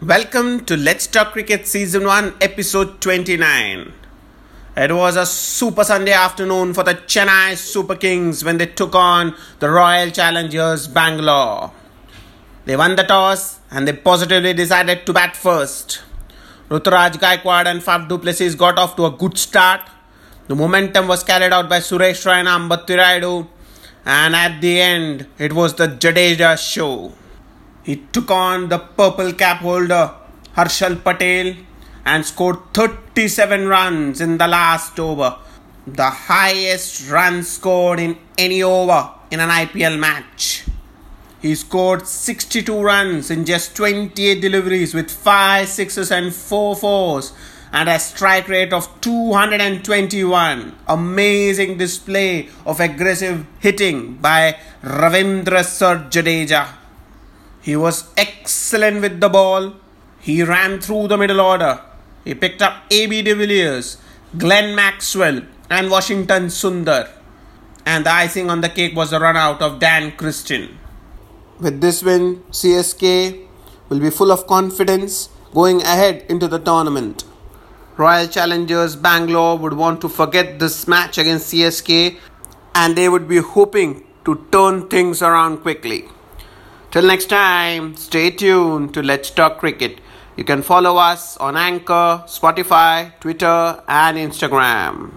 Welcome to Let's Talk Cricket Season 1, Episode 29. It was a super Sunday afternoon for the Chennai Super Kings when they took on the Royal Challengers Bangalore. They won the toss and they positively decided to bat first. Ruturaj Gaikwad and Faf du Plessis got off to a good start. The momentum was carried out by Suresh Raina Ambati Rayudu and at the end it was the Jadeja show. He took on the purple cap holder Harshal Patel and scored 37 runs in the last over, the highest run scored in any over in an IPL match. He scored 62 runs in just 28 deliveries with 5 sixes and 4 fours and a strike rate of 221. Amazing display of aggressive hitting by Ravindra Sir Jadeja. He was excellent with the ball. He ran through the middle order. He picked up AB de Villiers, Glenn Maxwell, and Washington Sundar. And the icing on the cake was the run out of Dan Christian. With this win, CSK will be full of confidence going ahead into the tournament. Royal Challengers Bangalore would want to forget this match against CSK and they would be hoping to turn things around quickly. Till next time, stay tuned to Let's Talk Cricket. You can follow us on Anchor, Spotify, Twitter, and Instagram.